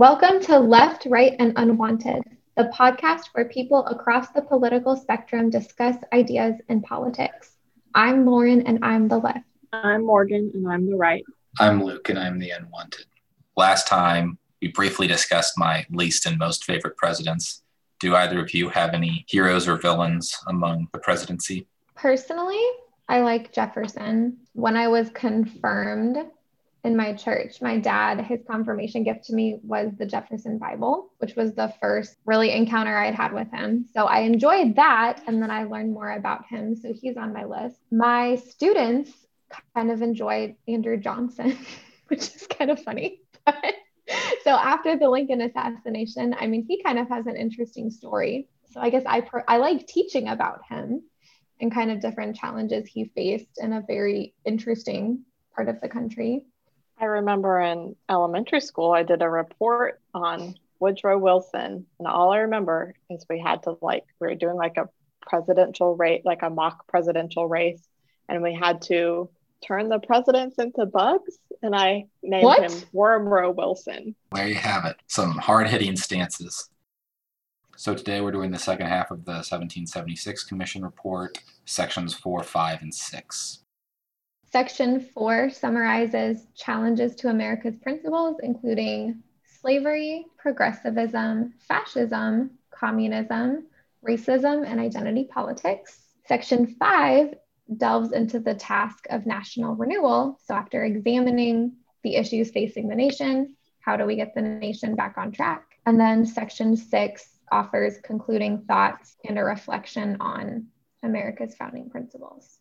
Welcome to Left, Right, and Unwanted, the podcast where people across the political spectrum discuss ideas in politics. I'm Lauren, and I'm the left. I'm Morgan, and I'm the right. I'm Luke, and I'm the unwanted. Last time, we briefly discussed my least and most favorite presidents. Do either of you have any heroes or villains among the presidency? Personally, I like Jefferson. When I was confirmed in my church, my dad, his confirmation gift to me was the Jefferson Bible, which was the first really encounter I'd had with him. So I enjoyed that. And then I learned more about him. So he's on my list. My students kind of enjoyed Andrew Johnson, which is kind of funny. so after the Lincoln assassination, I mean, he kind of has an interesting story. So I guess I, per- I like teaching about him and kind of different challenges he faced in a very interesting part of the country. I remember in elementary school, I did a report on Woodrow Wilson. And all I remember is we had to like, we were doing like a presidential race, like a mock presidential race. And we had to turn the presidents into bugs. And I named What? him Wormrow Wilson. There you have it. Some hard hitting stances. So today we're doing the second half of the 1776 Commission Report, sections 4, 5, and 6. Section four summarizes challenges to America's principles, including slavery, progressivism, fascism, communism, racism, and identity politics. Section five delves into the task of national renewal. So, after examining the issues facing the nation, how do we get the nation back on track? And then section six offers concluding thoughts and a reflection on America's founding principles.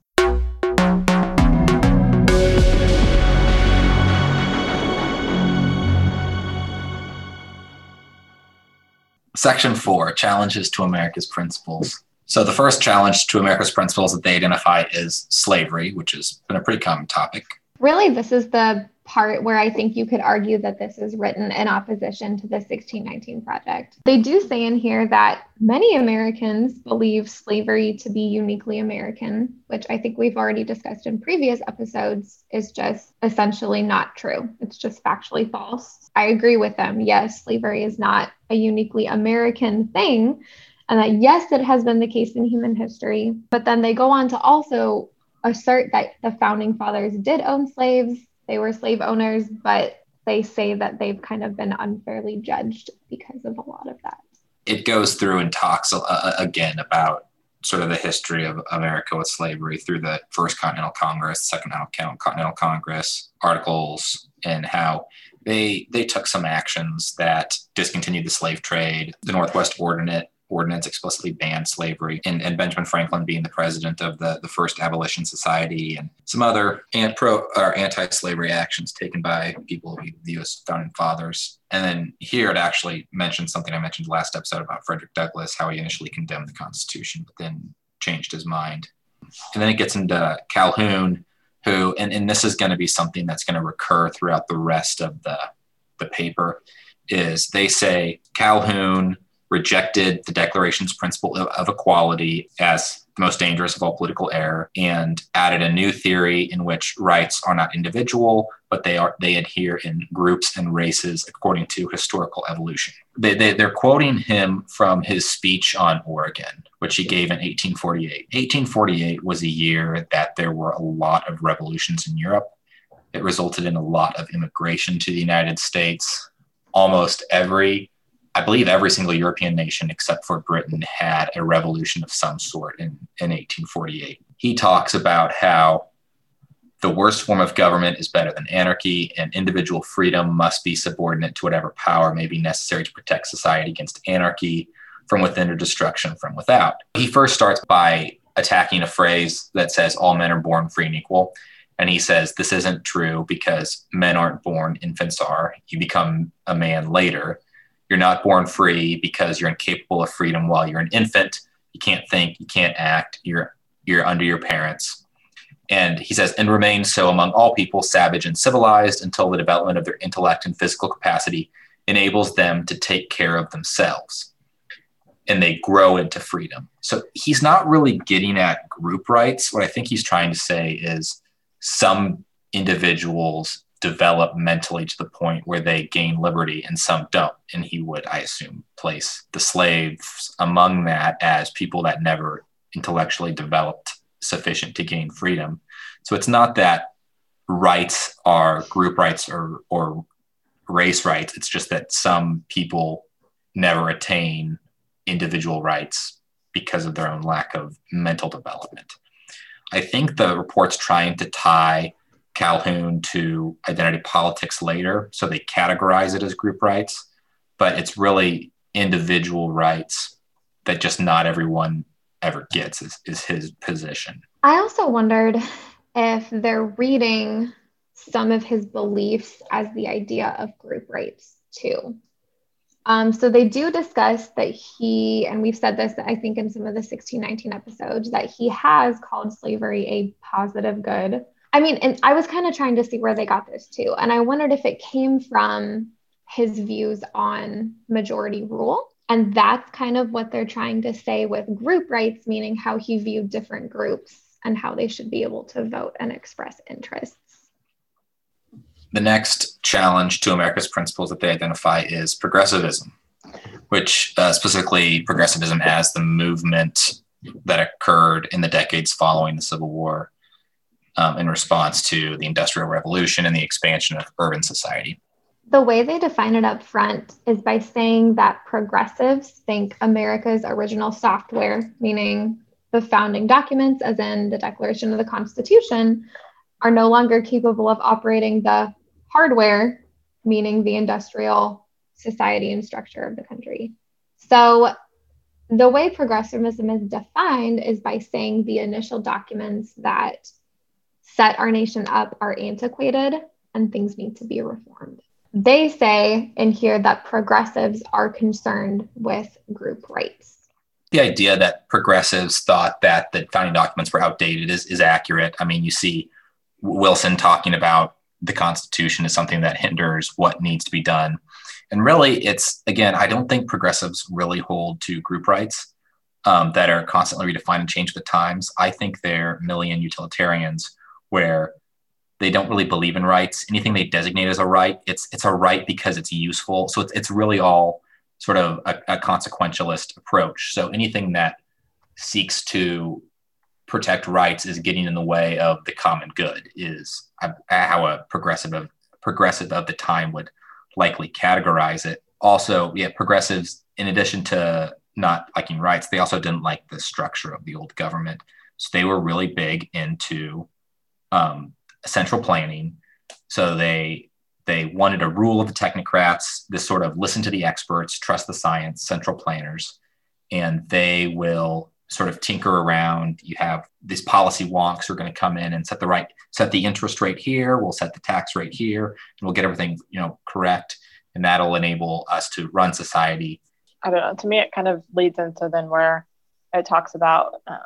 Section 4 Challenges to America's Principles. So the first challenge to America's principles that they identify is slavery, which has been a pretty common topic. Really, this is the part where I think you could argue that this is written in opposition to the 1619 Project. They do say in here that many Americans believe slavery to be uniquely American, which I think we've already discussed in previous episodes, is just essentially not true. It's just factually false. I agree with them. Yes, slavery is not a uniquely American thing. And that, yes, it has been the case in human history. But then they go on to also assert that the founding fathers did own slaves, they were slave owners, but they say that they've kind of been unfairly judged because of a lot of that. It goes through and talks uh, again about sort of the history of America with slavery through the First Continental Congress, Second Continental Congress articles, and how they they took some actions that discontinued the slave trade. The Northwest Ordinance ordinance explicitly banned slavery and, and benjamin franklin being the president of the, the first abolition society and some other or anti-slavery actions taken by people of the us founding fathers. And then here it actually mentions something i mentioned last episode about frederick douglass how he initially condemned the constitution but then changed his mind. And then it gets into calhoun who and, and this is going to be something that's going to recur throughout the rest of the the paper is they say calhoun rejected the Declaration's principle of, of, equality as the most dangerous of all political error and added a new theory in which rights are not individual, but they are they adhere in groups and races according to historical evolution. They, they, they're quoting him from his speech on Oregon, which he gave in 1848. 1848 was a year that there were a lot of revolutions in Europe. It resulted in a lot of immigration to the United States. Almost every I believe every single European nation except for Britain had a revolution of some sort in, in 1848. He talks about how the worst form of government is better than anarchy, and individual freedom must be subordinate to whatever power may be necessary to protect society against anarchy from within or destruction from without. He first starts by attacking a phrase that says all men are born free and equal. And he says this isn't true because men aren't born, infants are. You become a man later. You're not born free because you're incapable of freedom while you're an infant. You can't think, you can't act, you're you're under your parents. And he says, and remain so among all people, savage and civilized, until the development of their intellect and physical capacity enables them to take care of themselves. And they grow into freedom. So he's not really getting at group rights. What I think he's trying to say is some individuals develop mentally to the point where they gain liberty and some don't. And he would, I assume, place the slaves among that as people that never intellectually developed sufficient to gain freedom. So it's not that rights are group rights or, or race rights. It's just that some people never attain individual rights because of their own lack of mental development. I think the report's trying to tie Calhoun to identity politics later, so they categorize it as group rights, but it's really individual rights that just not everyone ever gets, is, is his position. I also wondered if they're reading some of his beliefs as the idea of group rights too. Um, so they do discuss that he, and we've said this, I think, in some of the 1619 episodes, that he has called slavery a positive good. I mean, and I was kind of trying to see where they got this too. And I wondered if it came from his views on majority rule. And that's kind of what they're trying to say with group rights, meaning how he viewed different groups and how they should be able to vote and express interests. The next challenge to America's principles that they identify is progressivism, which uh, specifically progressivism as the movement that occurred in the decades following the Civil War um, in response to the Industrial Revolution and the expansion of urban society. The way they define it up front is by saying that progressives think America's original software, meaning the founding documents, as in the Declaration of the Constitution, are no longer capable of operating the hardware, meaning the industrial society and structure of the country. So, the way progressivism is defined is by saying the initial documents that set our nation up are antiquated and things need to be reformed. They say in here that progressives are concerned with group rights. The idea that progressives thought that the founding documents were outdated is, is accurate. I mean, you see Wilson talking about the Constitution is something that hinders what needs to be done. And really, it's again, I don't think progressives really hold to group rights um, that are constantly redefined and changed with the times. I think they're Millian utilitarians where they don't really believe in rights. Anything they designate as a right, it's it's a right because it's useful. So it's it's really all sort of a, a consequentialist approach. So anything that seeks to protect rights is getting in the way of the common good is uh, how a progressive of progressive of the time would likely categorize it also yeah progressives in addition to not liking rights they also didn't like the structure of the old government so they were really big into um, central planning so they they wanted a rule of the technocrats this sort of listen to the experts trust the science central planners and they will sort of tinker around. You have these policy wonks who are going to come in and set the right, set the interest rate here. We'll set the tax rate here, and we'll get everything you know correct, and that'll enable us to run society. I don't know. To me, it kind of leads into then where it talks about um,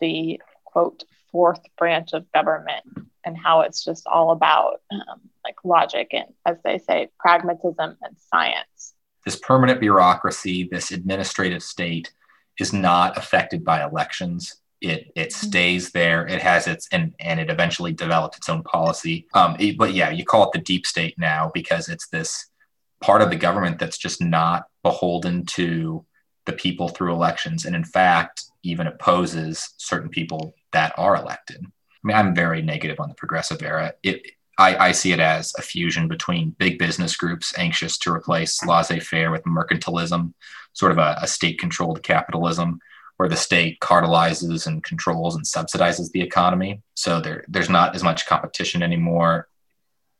the quote fourth branch of government and how it's just all about um, like logic and, as they say, pragmatism and science. This permanent bureaucracy, this administrative state is not affected by elections. It it mm-hmm. stays there. It has its and and it eventually developed its own policy. Um, it, but yeah, you call it the deep state now because it's this part of the government that's just not beholden to the people through elections, and in fact, even opposes certain people that are elected. I mean, I'm very negative on the progressive era. It I, I, see it as a fusion between big business groups anxious to replace laissez faire with mercantilism, sort of a, a state controlled capitalism where the state cartelizes and controls and subsidizes the economy. So there, there's not as much competition anymore.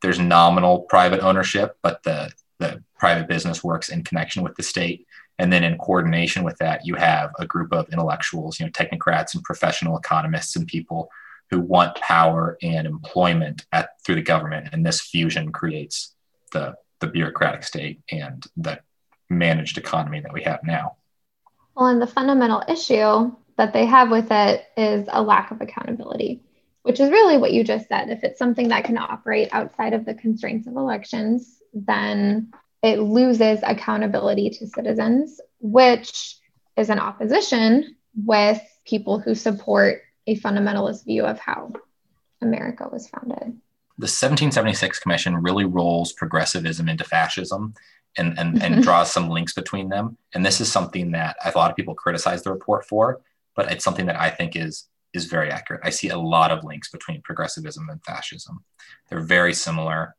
There's nominal private ownership, but the, the private business works in connection with the state. And then in coordination with that, you have a group of intellectuals, you know, technocrats and professional economists and people who want power and employment at through the government. And this fusion creates the, the bureaucratic state and the managed economy that we have now. Well, and the fundamental issue that they have with it is a lack of accountability, which is really what you just said. If it's something that can operate outside of the constraints of elections, then it loses accountability to citizens, which is in opposition with people who support a fundamentalist view of how America was founded. the 1776 Commission really rolls progressivism into fascism and, and, and mm-hmm. draws some links between them. And this is something that a lot of people criticize the report for, but it's something that I think is is very accurate. I see a lot of links between progressivism and fascism. They're very similar.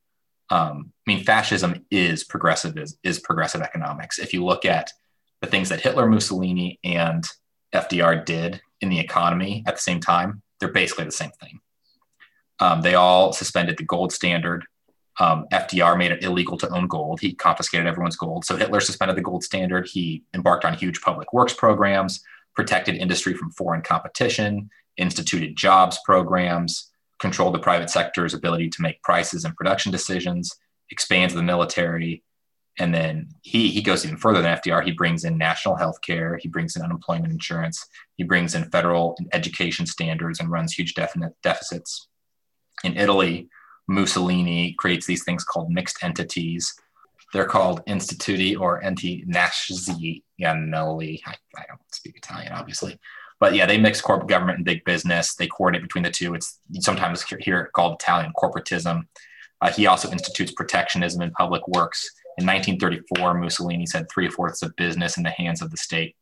Um, I mean, fascism is progressive is, is progressive economics. If you look at the things that Hitler, Mussolini, and FDR did in the economy at the same time, they're basically the same thing. Um, they all suspended the gold standard. Um, FDR made it illegal to own gold. He confiscated everyone's gold. So Hitler suspended the gold standard. He embarked on huge public works programs, protected industry from foreign competition, instituted jobs programs, controlled the private sector's ability to make prices and production decisions, expands the military, and then he he goes even further than FDR. He brings in national health care, he brings in unemployment insurance, he brings in federal education standards and runs huge deficits. In Italy, Mussolini creates these things called mixed entities. They're called instituti or enti nazionali. I, I don't speak Italian, obviously, but yeah, they mix corporate government and big business. They coordinate between the two. It's sometimes here called Italian corporatism. Uh, he also institutes protectionism in public works. In 1934, Mussolini said three fourths of business in the hands of the state.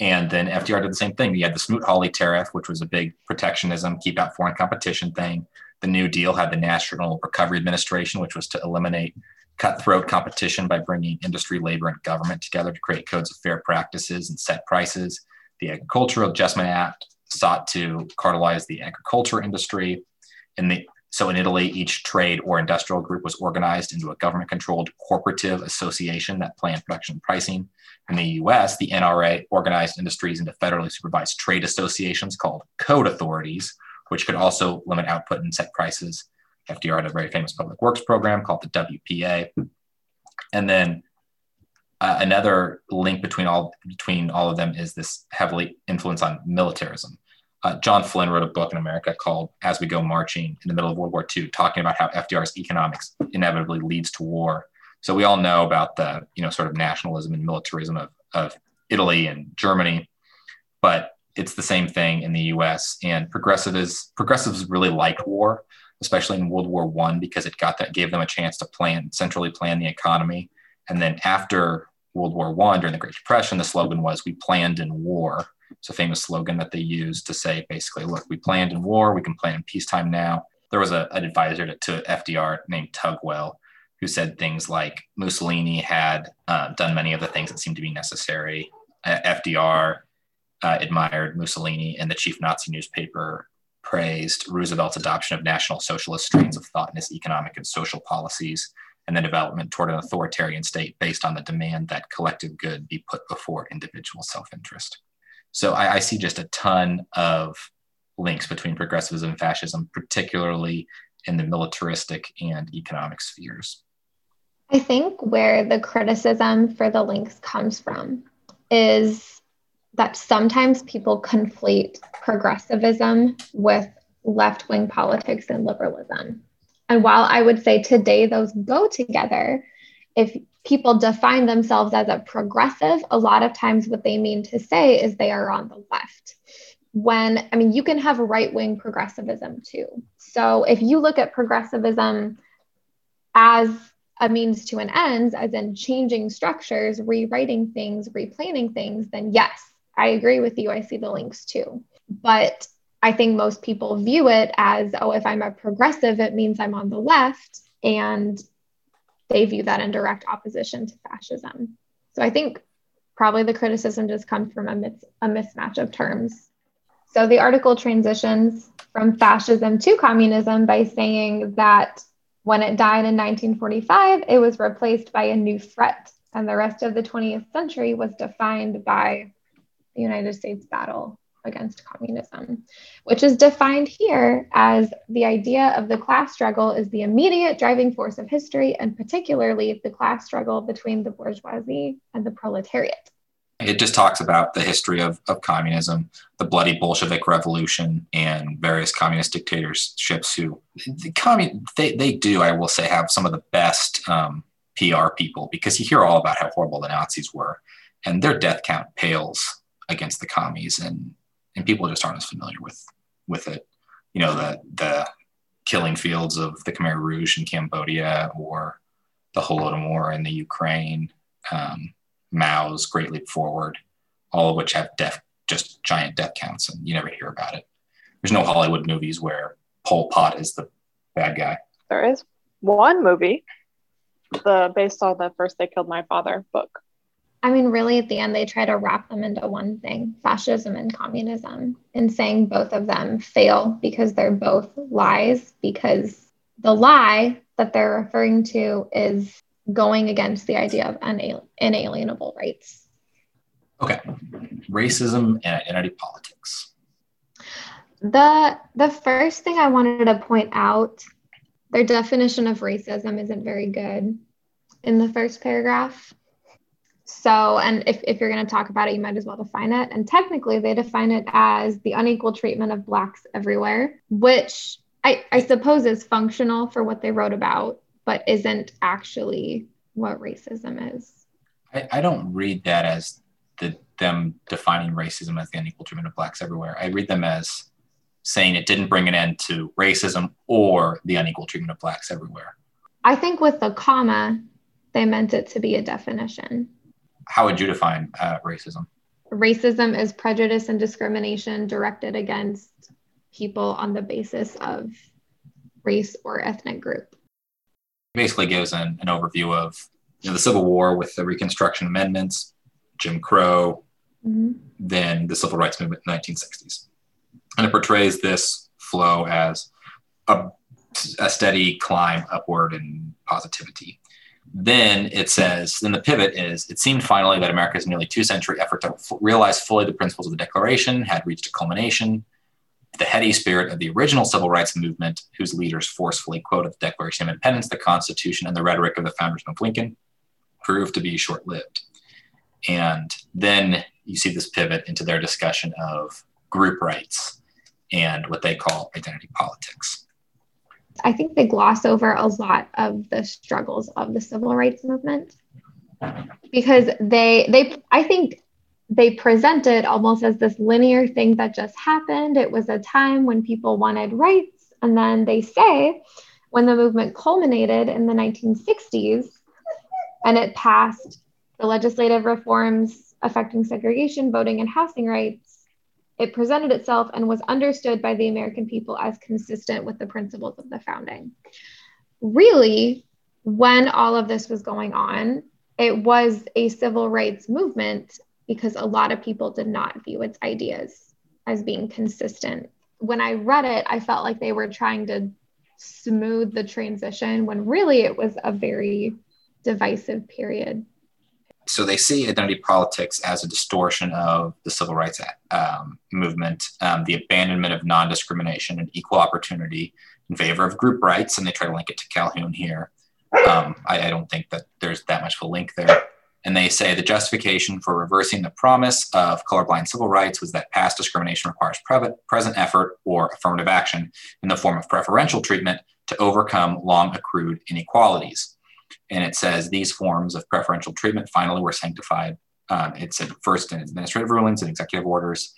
And then FDR did the same thing. He had the Smoot-Hawley tariff, which was a big protectionism, keep out foreign competition thing. The New Deal had the National Recovery Administration, which was to eliminate cutthroat competition by bringing industry, labor, and government together to create codes of fair practices and set prices. The Agricultural Adjustment Act sought to cartelize the agriculture industry. In the, so in Italy, each trade or industrial group was organized into a government controlled corporative association that planned production and pricing. In the US, the NRA organized industries into federally supervised trade associations called code authorities, which could also limit output and set prices. FDR had a very famous public works program called the WPA. And then uh, another link between all between all of them is this heavily influence on militarism. Uh, John Flynn wrote a book in America called "As We Go Marching" in the middle of World War II, talking about how FDR's economics inevitably leads to war. So we all know about the you know sort of nationalism and militarism of, of Italy and Germany, but it's the same thing in the U.S. And progressives progressives really liked war, especially in World War One, because it got that gave them a chance to plan centrally plan the economy and then after World War One, during the Great Depression, the slogan was "We planned in war." It's a famous slogan that they used to say basically, "Look, we planned in war. We can plan in peacetime now." There was a, an advisor to, to FDR named Tugwell who said things like Mussolini had uh, done many of the things that seemed to be necessary. Uh, FDR uh, admired Mussolini, and the chief Nazi newspaper praised Roosevelt's adoption of National Socialist strains of thought in his economic and social policies and the development toward an authoritarian state based on the demand that collective good be put before individual self interest. So I, I, see just a ton of links between progressivism and fascism, particularly in the militaristic and economic spheres. I think where the criticism for the links comes from is that sometimes people conflate progressivism with left wing politics and liberalism. And while I would say today those go together, if people define themselves as a progressive, a lot of times what they mean to say is they are on the left. When, I mean, you can have right wing progressivism too. So if you look at progressivism as a means to an end, as in changing structures, rewriting things, replanning things, then yes, I agree with you. I see the links too. But I think most people view it as, oh, if I'm a progressive, it means I'm on the left. And they view that in direct opposition to fascism. So I think probably the criticism just comes from a, mis- a mismatch of terms. So the article transitions from fascism to communism by saying that when it died in 1945, it was replaced by a new threat. And the rest of the 20th century was defined by the United States battle against communism, which is defined here as the idea of the class struggle is the immediate driving force of history, and particularly the class struggle between the bourgeoisie and the proletariat. It just talks about the history of, of communism, the bloody Bolshevik Revolution, and various communist dictatorships who, the commun- they, they do, I will say, have some of the best um, PR people because you hear all about how horrible the Nazis were, and their death count pales against the commies. And and people just aren't as familiar with with it. You know, the the killing fields of the Khmer Rouge in Cambodia or the Holodomor in the Ukraine, um, Mao's Great Leap Forward, all of which have death, just giant death counts, and you never hear about it. There's no Hollywood movies where Pol Pot is the bad guy. There is one movie, the based on the First They Killed My Father book. I mean, really, at the end, they try to wrap them into one thing fascism and communism, and saying both of them fail because they're both lies, because the lie that they're referring to is going against the idea of inalienable rights. Okay. Racism and identity politics. The the first thing I wanted to point out, their definition of racism isn't very good in the first paragraph. So, and if, if you're going to talk about it, you might as well define it. And technically, they define it as the unequal treatment of Blacks everywhere, which I, I suppose is functional for what they wrote about, but isn't actually what racism is. I, I don't read that as the, them defining racism as the unequal treatment of Blacks everywhere. I read them as saying it didn't bring an end to racism or the unequal treatment of Blacks everywhere. I think with the comma, they meant it to be a definition how would you define uh, racism? Racism is prejudice and discrimination directed against people on the basis of race or ethnic group. Basically, gives an, an overview of you know, the Civil War with the Reconstruction Amendments, Jim Crow, mm-hmm. then the Civil Rights Movement in the 1960s. And it portrays this flow as a, a steady climb upward in positivity then it says, then the pivot is, it seemed finally that America's nearly two century effort to f- realize fully the principles of the Declaration had reached a culmination. The heady spirit of the original civil rights movement, whose leaders forcefully quoted the Declaration of Independence, the Constitution, and the rhetoric of the founders of Lincoln, proved to be short lived. And then you see this pivot into their discussion of group rights and what they call identity politics. I think they gloss over a lot of the struggles of the civil rights movement because they they I think they present it almost as this linear thing that just happened. It was a time when people wanted rights, and then they say when the movement culminated in the 1960s and it passed the legislative reforms affecting segregation, voting, and housing rights it presented itself and was understood by the American people as consistent with the principles of the founding. Really, when all of this was going on, it was a civil rights movement because a lot of people did not view its ideas as being consistent. When I read it, I felt like they were trying to smooth the transition when really it was a very divisive period so they see identity politics as a distortion of the civil rights um, movement, um, the abandonment of non discrimination and equal opportunity in favor of group rights. And they try to link it to Calhoun here. Um, I, I, don't think that there's that much of a link there. And they say the justification for reversing the promise of colorblind civil rights was that past discrimination requires pre- present effort or affirmative action in the form of preferential treatment to overcome long accrued inequalities and it says these forms of preferential treatment finally were sanctified. Um, it said first in administrative rulings and executive orders,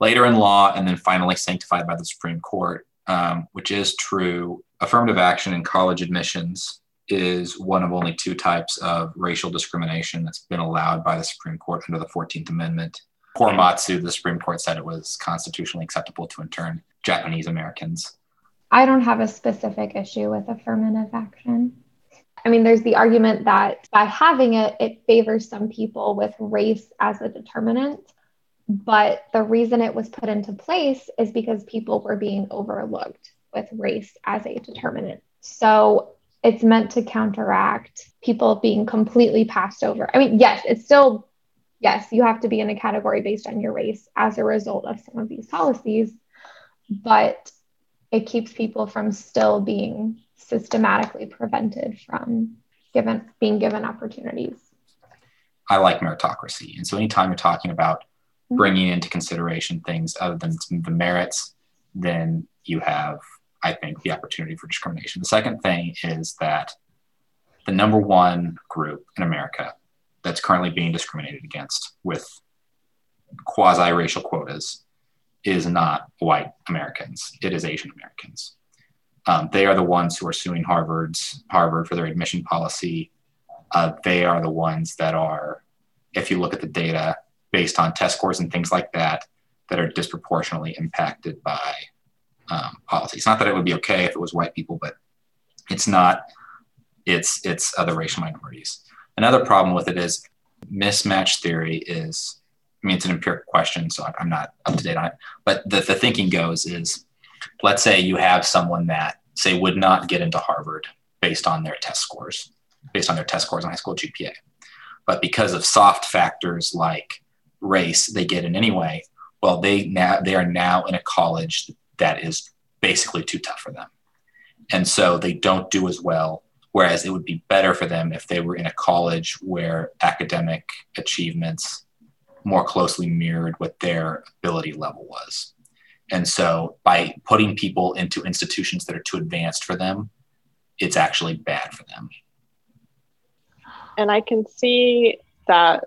later in law, and then finally sanctified by the Supreme Court, um, which is true. Affirmative action in college admissions is one of only two types of racial discrimination that's been allowed by the Supreme Court under the 14th Amendment. Korematsu, the Supreme Court said it was constitutionally acceptable to intern Japanese Americans. I don't have a specific issue with affirmative action. I mean, there's the argument that by having it, it favors some people with race as a determinant. But the reason it was put into place is because people were being overlooked with race as a determinant. So it's meant to counteract people being completely passed over. I mean, yes, it's still, yes, you have to be in a category based on your race as a result of some of these policies, but it keeps people from still being systematically prevented from given being given opportunities. I like meritocracy. And so anytime you're talking about mm-hmm. bringing into consideration things other than the merits, then you have, I think, the opportunity for discrimination. The second thing is that the number one group in America that's currently being discriminated against with quasi racial quotas is not white Americans, it is Asian Americans Um, they are the ones who are suing Harvard's Harvard for their admission policy. Uh, they are the ones that are, if you look at the data based on test scores and things like that, that are disproportionately impacted by um, not that it would be okay if it was white people, but it's not. It's it's other racial minorities. Another problem with it is mismatch theory is. I mean, it's an empirical question, so I'm not up to date on it. But the, the thinking goes is, let's say you have someone that say would not get into Harvard based on their test scores, based on their test scores in high school GPA, but because of soft factors like race, they get in anyway. Well, they now they are now in a college that is basically too tough for them. And so they don't do as well. Whereas it would be better for them if they were in a college where academic achievements more closely mirrored what their ability level was. And so by putting people into institutions that are too advanced for them, it's actually bad for them. And I can see that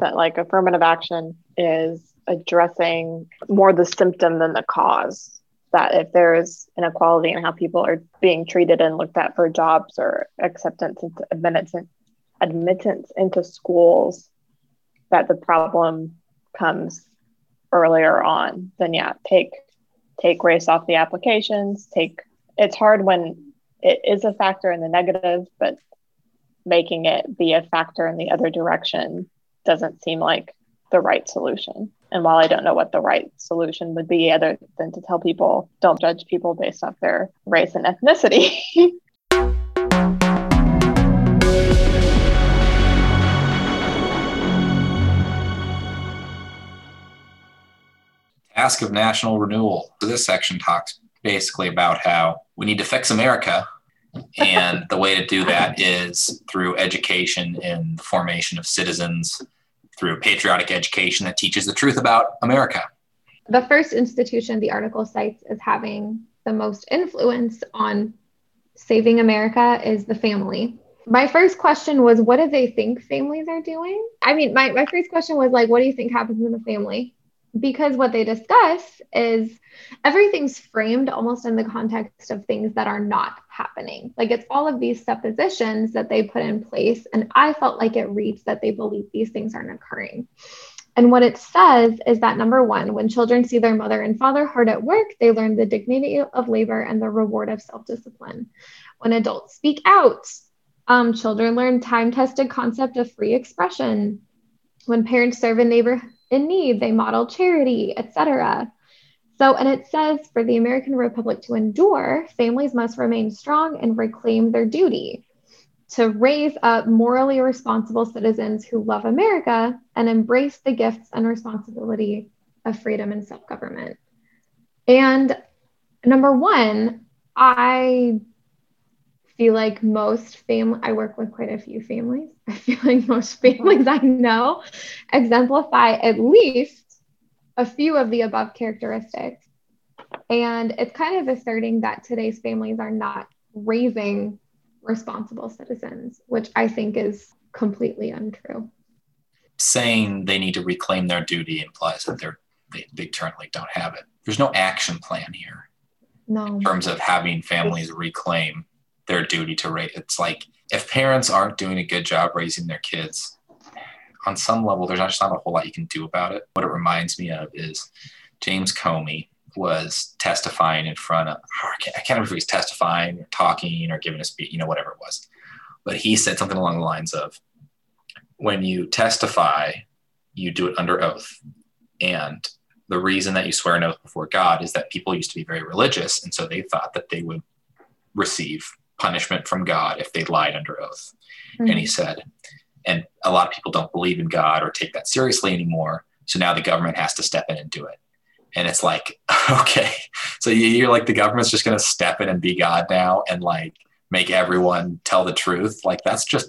that like affirmative action is addressing more the symptom than the cause that if there is inequality in how people are being treated and looked at for jobs or acceptance into admittance, admittance into schools, that the problem comes earlier on, then yeah, take take race off the applications. Take it's hard when it is a factor in the negative, but making it be a factor in the other direction doesn't seem like the right solution. And while I don't know what the right solution would be, other than to tell people don't judge people based off their race and ethnicity. Task of national renewal. So This section talks basically about how we need to fix America. and the way to do that is through education and the formation of citizens through patriotic education that teaches the truth about America. The first institution the article cites as having the most influence on saving America is the family. My first question was, what do they think families are doing? I mean, my, my first question was like, what do you think happens in the family? Because what they discuss is everything's framed almost in the context of things that are not happening. Like it's all of these suppositions that they put in place. And I felt like it reads that they believe these things aren't occurring. And what it says is that number one, when children see their mother and father hard at work, they learn the dignity of labor and the reward of self discipline. When adults speak out, um, children learn time tested concept of free expression. When parents serve a neighbor in need, they model charity, etc. So, and it says for the American Republic to endure, families must remain strong and reclaim their duty to raise up morally responsible citizens who love America and embrace the gifts and responsibility of freedom and self government. And number one, I feel like most family I work with quite a few families. I feel like most families I know exemplify at least a few of the above characteristics. And it's kind of asserting that today's families are not raising responsible citizens, which I think is completely untrue. Saying they need to reclaim their duty implies that they're they, they currently don't have it. There's no action plan here. No. In terms of having families reclaim their duty to raise. It's like if parents aren't doing a good job raising their kids, on some level, there's just not a whole lot you can do about it. What it reminds me of is James Comey was testifying in front of, I can't, I can't remember if he was testifying or talking or giving a speech, you know, whatever it was. But he said something along the lines of, when you testify, you do it under oath. And the reason that you swear an oath before God is that people used to be very religious. And so they thought that they would receive punishment from God if they lied under oath. Mm-hmm. And he said, and a lot of people don't believe in God or take that seriously anymore. So now the government has to step in and do it. And it's like, okay, so you're like, the government's just going to step in and be God now and like make everyone tell the truth. Like, that's just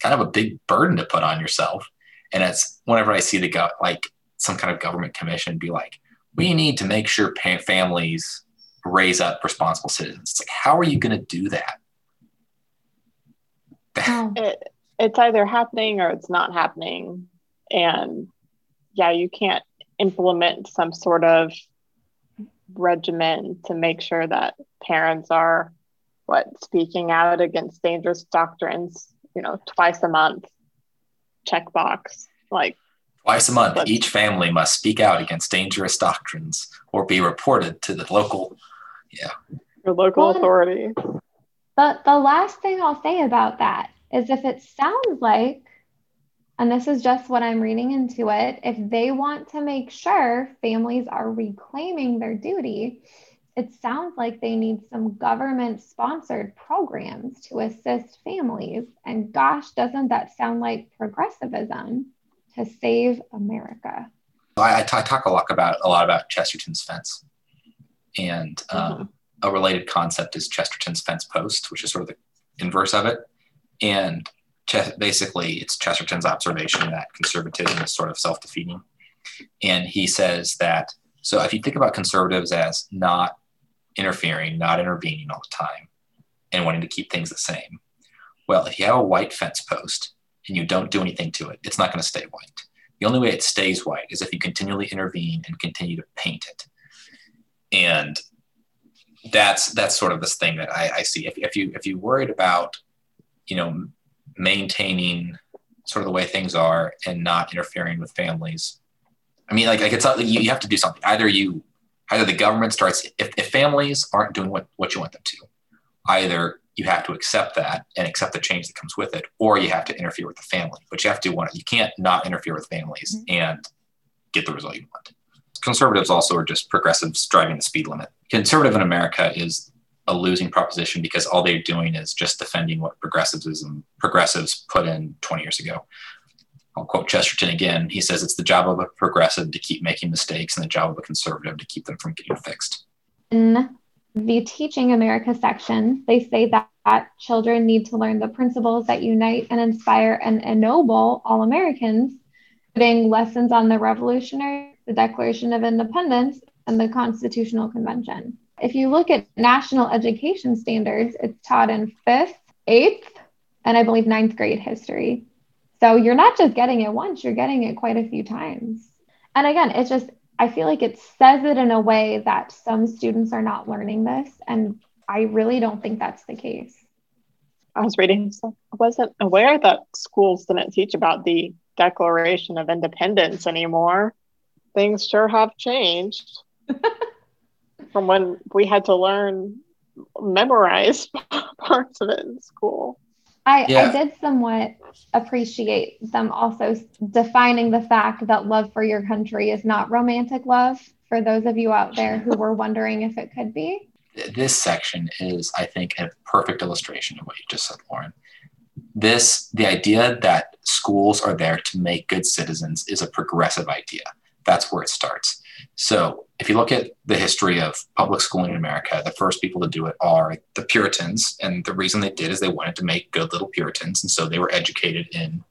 kind of a big burden to put on yourself. And it's whenever I see the go, like some kind of government commission be like, we need to make sure pa- families raise up responsible citizens. It's like, how are you going to do that? it, it's either happening or it's not happening. And yeah, you can't implement some sort of regimen to make sure that parents are what speaking out against dangerous doctrines, you know, twice a month, checkbox, like twice a month. But, each family must speak out against dangerous doctrines or be reported to the local, yeah, your local well, authority. But the last thing I'll say about that is if it sounds like and this is just what I'm reading into it, if they want to make sure families are reclaiming their duty, it sounds like they need some government sponsored programs to assist families. And gosh, doesn't that sound like progressivism to save America? I, I, t- I talk a lot about a lot about Chesterton's fence, and um, mm-hmm. a related concept is Chesterton's fence post, which is sort of the inverse of it. And basically it's Chesterton's observation that conservatism is sort of self-defeating. And he says that so if you think about conservatives as not interfering, not intervening all the time, and wanting to keep things the same, well, if you have a white fence post and you don't do anything to it, it's not going to stay white. The only way it stays white is if you continually intervene and continue to paint it. And that's that's sort of this thing that I, I see. If, if you if you worried about, you know, maintaining sort of the way things are and not interfering with families. I mean, like, like it's not, you, you have to do something. Either you, either the government starts, if, if families aren't doing what, what you want them to, either you have to accept that and accept the change that comes with it, or you have to interfere with the family. But you have to do one. You can't not interfere with families mm-hmm. and get the result you want. Conservatives also are just progressives driving the speed limit. Conservative in America is a losing proposition because all they're doing is just defending what progressivism progressives put in 20 years ago. I'll quote Chesterton again. He says it's the job of a progressive to keep making mistakes and the job of a conservative to keep them from getting fixed. In the Teaching America section, they say that, that children need to learn the principles that unite and inspire and ennoble all Americans, including lessons on the Revolutionary, the Declaration of Independence, and the Constitutional Convention. If you look at national education standards, it's taught in fifth, eighth, and I believe ninth grade history. So you're not just getting it once, you're getting it quite a few times. And again, it's just, I feel like it says it in a way that some students are not learning this. And I really don't think that's the case. I was reading, so I wasn't aware that schools didn't teach about the Declaration of Independence anymore. Things sure have changed. from when we had to learn memorize parts of it in school. I, yeah. I did somewhat appreciate them also defining the fact that love for your country is not romantic love for those of you out there who were wondering if it could be. This section is, I think, a perfect illustration of what you just said, Lauren. This, the idea that schools are there to make good citizens is a progressive idea. That's where it starts. So if you look at the history of public schooling in America, the first people to do it are the Puritans. And the reason they did is they wanted to make good little Puritans. And so they were educated in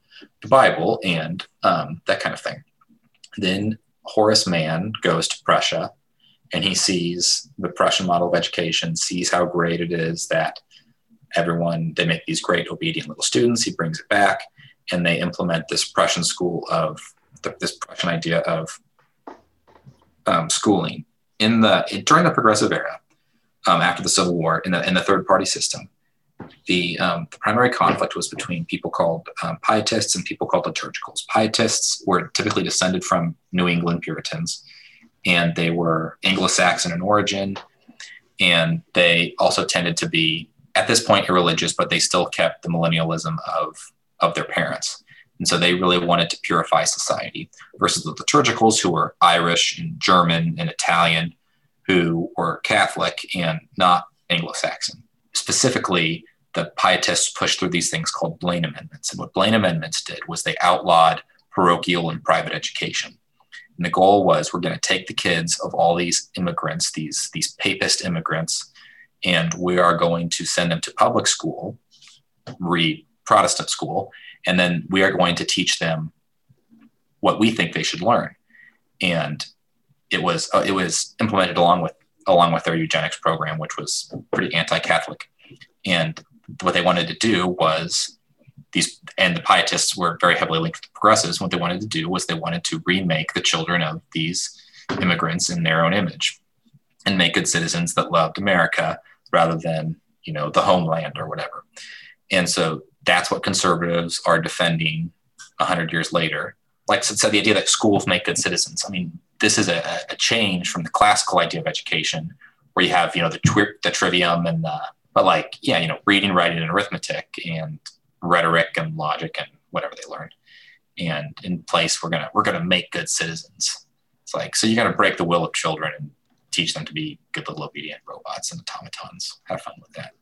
the Bible and um, that kind of thing. Then Horace Mann goes to Prussia and he sees the Prussian model of education, sees how great it is that everyone, they make these great obedient little students. He brings it back and they implement this Prussian school of this Prussian idea of um, schooling in the during the progressive era um, after the Civil War in the in the third party system. The, um, the primary conflict was between people called um, pietists and people called liturgicals. Pietists were typically descended from New England Puritans, and they were Anglo-Saxon in origin, and they also tended to be at this point irreligious, but they still kept the millennialism of of their parents. And so they really wanted to purify society versus the liturgicals who were Irish and German and Italian who were Catholic and not Anglo Saxon. Specifically, the Pietists pushed through these things called Blaine Amendments. And what Blaine Amendments did was they outlawed parochial and private education. And the goal was we're going to take the kids of all these immigrants, these, these papist immigrants, and we are going to send them to public school, read Protestant school, and then we are going to teach them what we think they should learn. And it was uh, it was implemented along with along with their eugenics program which was pretty anti-catholic. And what they wanted to do was these and the pietists were very heavily linked to the progressives. What they wanted to do was they wanted to remake the children of these immigrants in their own image and make good citizens that loved America rather than, you know, the homeland or whatever. And so that's what conservatives are defending 100 years later. Like so, said, the idea that schools make good citizens. I mean, this is a, a change from the classical idea of education where you have, you know, the, twi- the trivium and the, but like, yeah, you know, reading, writing, and arithmetic and rhetoric and logic and whatever they learned. And in place, we're gonna we're gonna make good citizens. It's like so you're going to break the will of children and teach them to be good little obedient robots and automatons. Have fun with that.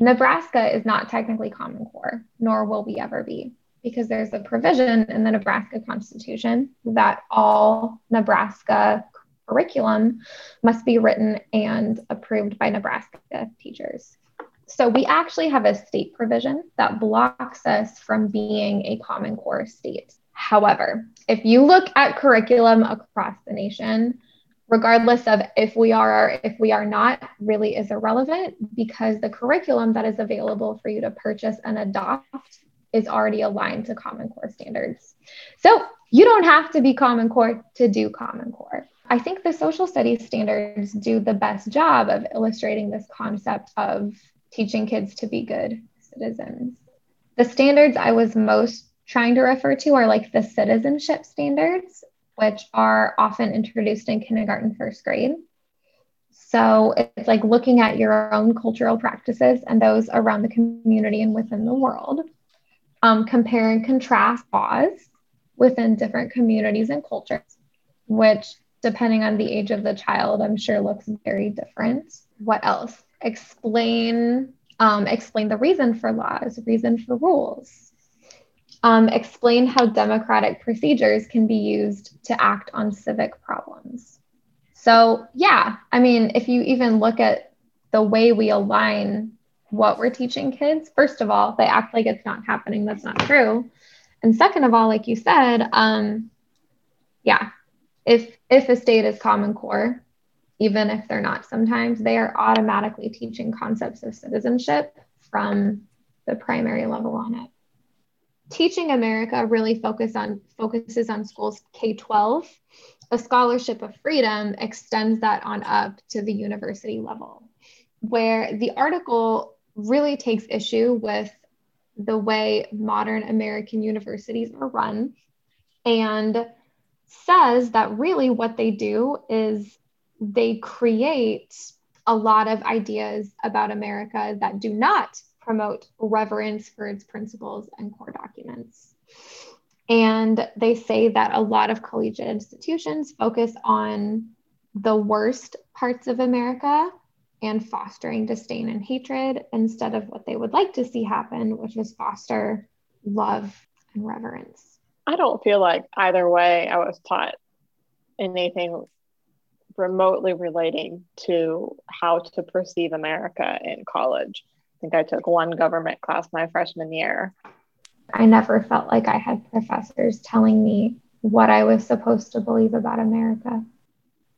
Nebraska is not technically Common Core, nor will we ever be, because there's a provision in the Nebraska Constitution that all Nebraska curriculum must be written and approved by Nebraska teachers. So we actually have a state provision that blocks us from being a Common Core state. However, if you look at curriculum across the nation, regardless of if we are or if we are not, really is irrelevant because the curriculum that is available for you to purchase and adopt is already aligned to Common Core standards. So you don't have to be Common Core to do Common Core. I think the social studies standards do the best job of illustrating this concept of teaching kids to be good citizens. The standards I was most trying to refer to are like the citizenship standards which are often introduced in kindergarten, first grade. So it's like looking at your own cultural practices and those around the community and within the world. Um, compare and contrast laws within different communities and cultures, which, depending on the age of the child, I'm sure looks very different. What else? Explain um, explain the reason for laws, reason for rules, um, explain how democratic procedures can be used to act on civic problems. So, yeah, I mean, if you even look at the way we align what we're teaching kids, first of all, they act like it's not happening. That's not true. And second of all, like you said, um, yeah, if if a state is Common Core, even if they're not sometimes, they are automatically teaching concepts of citizenship from the primary level on it. Teaching America really focus on focuses on schools K-12. A scholarship of freedom extends that on up to the university level, where the article really takes issue with the way modern American universities are run and says that really what they do is they create a lot of ideas about America that do not promote reverence for its principles and core documents. And they say that a lot of collegiate institutions focus on the worst parts of America and fostering disdain and hatred instead of what they would like to see happen, which is foster love and reverence. I don't feel like either way I was taught anything remotely relating to how to perceive America in college think I took one government class my freshman year. I never felt like I had professors telling me what I was supposed to believe about America.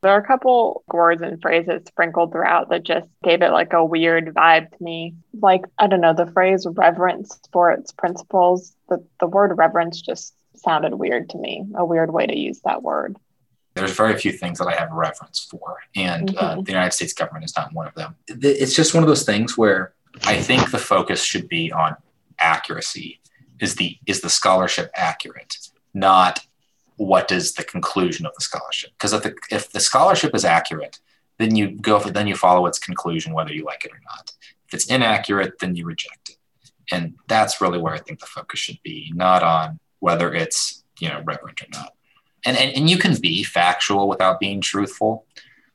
There are a couple words and phrases sprinkled throughout that just gave it like a weird vibe to me. Like, I don't know, the phrase reverence for its principles, the, the word reverence just sounded weird to me, a weird way to use that word. There's very few things that I have reverence for, and uh, mm-hmm. uh, the United States government is not one of them. It's just one of those things where I think the focus should be on accuracy. Is the is the scholarship accurate? Not what is the conclusion of the scholarship? Because if the if the scholarship is accurate, then you go for then you follow its conclusion whether you like it or not. If it's inaccurate, then you reject it. And that's really where I think the focus should be, not on whether it's you know reverent or not. And and, and you can be factual without being truthful.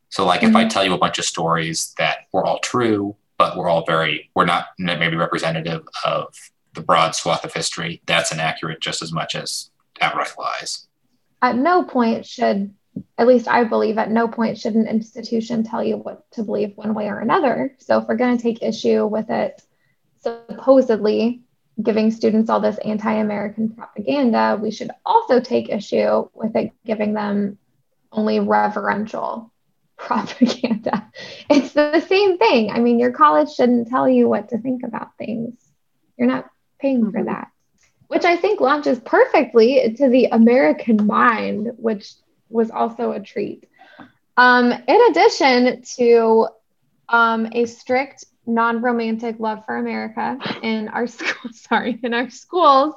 So like mm-hmm. if I mm-hmm. tell you a bunch of stories that were all true, but we're all very, we're not maybe representative of the broad swath of history. That's inaccurate just as much as outright lies. At no point should, at least I believe, at no point should an institution tell you what to believe one way or another. So if we're going to take issue with it supposedly giving students all this anti American propaganda, we should also take issue with it giving them only reverential propaganda. It's the same thing. I mean, your college shouldn't tell you what to think about things. You're not paying mm-hmm. for that, which I think launches perfectly to the American mind, which was also a treat. Um, in addition to um, a strict non-romantic love for America in our school, sorry, in our schools,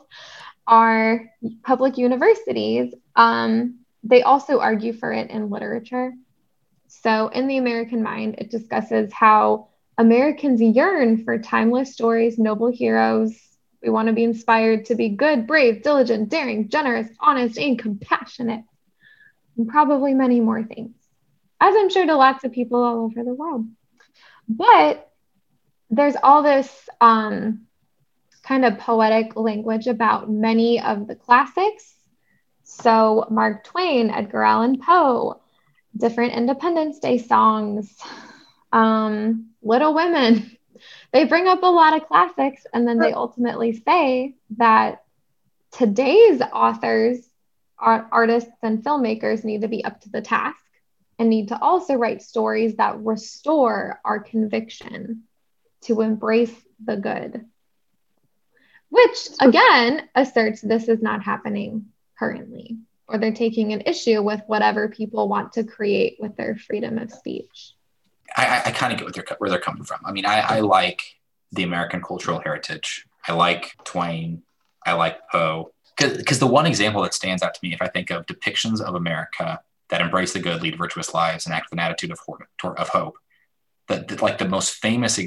our public universities, um, they also argue for it in literature. So, in The American Mind, it discusses how Americans yearn for timeless stories, noble heroes. We want to be inspired to be good, brave, diligent, daring, generous, honest, and compassionate, and probably many more things, as I'm sure to lots of people all over the world. But there's all this um, kind of poetic language about many of the classics. So, Mark Twain, Edgar Allan Poe, different Independence Day songs, um, Little Women. They bring up a lot of classics, and then they ultimately say that today's authors, art, artists, and filmmakers need to be up to the task and need to also write stories that restore our conviction to embrace the good, which again asserts this is not happening currently, or they're taking an issue with whatever people want to create with their freedom of speech. I, I kind of get what they're, where they're coming from. I mean, I, I like the American cultural heritage. I like Twain. I like Poe. Because the one example that stands out to me, if I think of depictions of America that embrace the good, lead virtuous lives, and act with an attitude of, of hope, that, like the most famous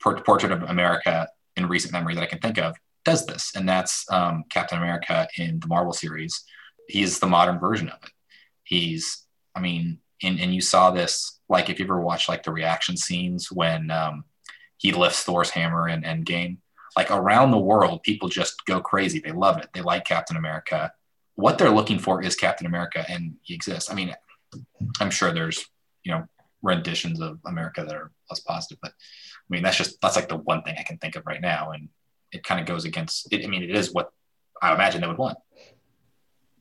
portrait of America in recent memory that I can think of does this, and that's um, Captain America in the Marvel series. He's the modern version of it. He's, I mean, and, and you saw this like if you ever watched like the reaction scenes when um, he lifts Thor's hammer in Endgame, like around the world, people just go crazy. They love it. They like Captain America. What they're looking for is Captain America, and he exists. I mean, I'm sure there's you know renditions of America that are less positive, but I mean that's just that's like the one thing I can think of right now, and it kind of goes against. It, I mean, it is what I imagine they would want.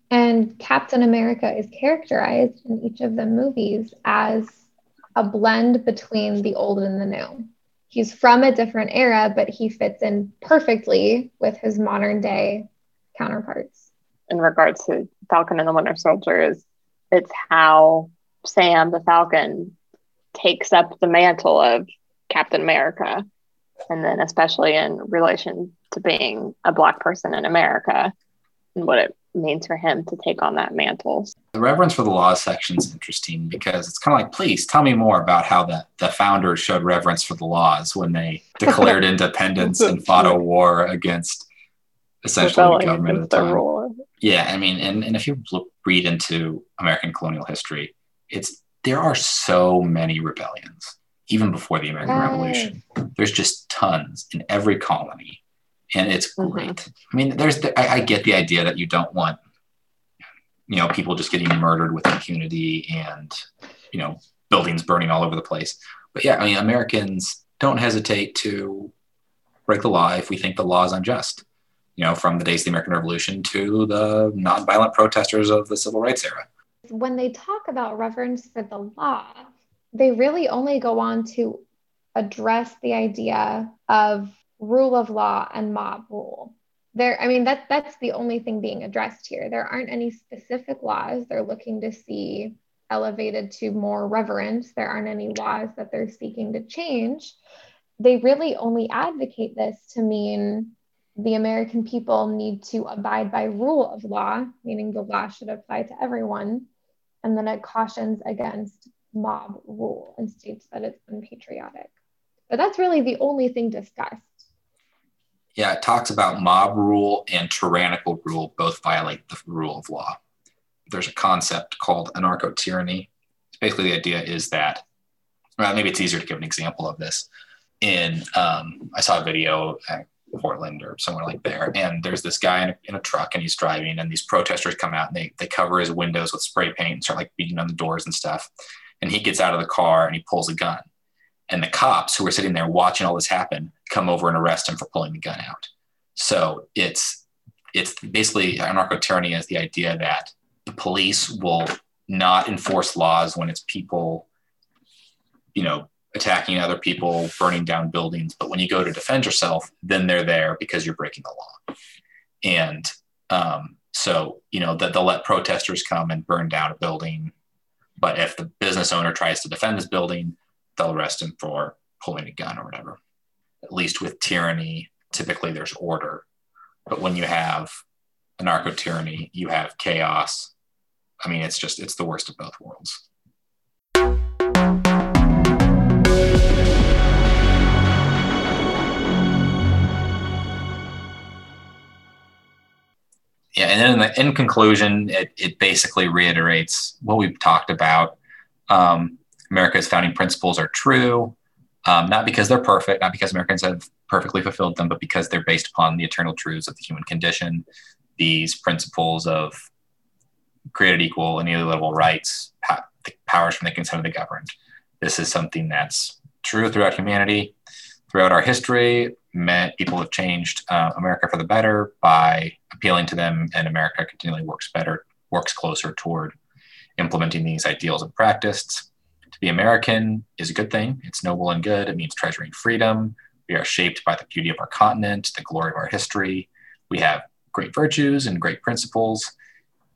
And Captain America is characterized in each of the movies as a blend between the old and the new. He's from a different era, but he fits in perfectly with his modern day counterparts. In regards to Falcon and the Winter Soldier, is it's how Sam the Falcon takes up the mantle of Captain America. And then especially in relation to being a black person in America and what it means for him to take on that mantle. The reverence for the laws section is interesting because it's kind of like, please tell me more about how the, the founders showed reverence for the laws when they declared independence and fought a war against essentially the government at the time. Yeah, I mean, and, and if you look, read into American colonial history, it's there are so many rebellions, even before the American Revolution. There's just tons in every colony and it's mm-hmm. great. Mm-hmm. I mean, there's the, I, I, get the idea that you don't want you know people just getting murdered with impunity and you know buildings burning all over the place. But yeah, I mean, Americans don't hesitate to break the law if we think the law is unjust. You know, from the days of the American Revolution to the nonviolent protesters of the civil rights era. When they talk about reverence for the law, they really only go on to address the idea of rule of law and mob rule. There, I mean, that that's the only thing being addressed here. There aren't any specific laws they're looking to see elevated to more reverence. There aren't any laws that they're seeking to change. They really only advocate this to mean the American people need to abide by rule of law, meaning the law should apply to everyone. And then it cautions against mob rule and states that it's unpatriotic. But that's really the only thing discussed yeah, it talks about mob rule and tyrannical rule both violate the rule of law. There's a concept called anarcho tyranny. Basically, the idea is that, well, maybe it's easier to give an example of this. In, um, I saw a video at Portland or somewhere like there, and there's this guy in a, in a truck and he's driving, and these protesters come out and they, they cover his windows with spray paint and start like beating on the doors and stuff. And he gets out of the car and he pulls a gun and the cops who are sitting there watching all this happen come over and arrest him for pulling the gun out. So it's it's basically anarcho tyranny is the idea that the police will not enforce laws when it's people, you know, attacking other people, burning down buildings. But when you go to defend yourself, then they're there because you're breaking the law. And um, so, you know, that they'll let protesters come and burn down a building But if the business owner tries to defend this building, they'll arrest him for pulling a gun or whatever. At least with tyranny, typically there's order. But when you have anarcho tyranny, you have chaos. I mean, it's just, it's the worst of both worlds. yeah, and then in, the, in conclusion, it, it basically reiterates what we've talked about. Um, America's founding principles are true, um, not because they're perfect, not because Americans have perfectly fulfilled them, but because they're based upon the eternal truths of the human condition. These principles of created equal, and inalienable rights, the powers from the consent of the governed. This is something that's true throughout humanity, throughout our history met people have changed uh, America for the better by appealing to them, and America continually works better, works closer toward implementing these ideals in practice. To be American is a good thing. It's noble and good. It means treasuring freedom. We are shaped by the beauty of our continent, the glory of our history. We have great virtues and great principles,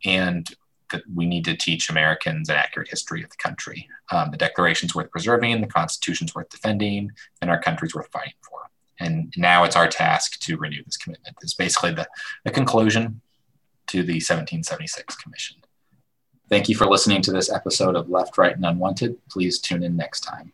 and that we need to teach Americans an accurate history of the country. Um, the Declaration's worth preserving, the Constitution's worth defending, and our country's worth fighting for. And now it's our task to renew this commitment. It's basically the, the conclusion to the 1776 Commission. Thank you for listening to this episode of Left, Right, and Unwanted. Please tune in next time.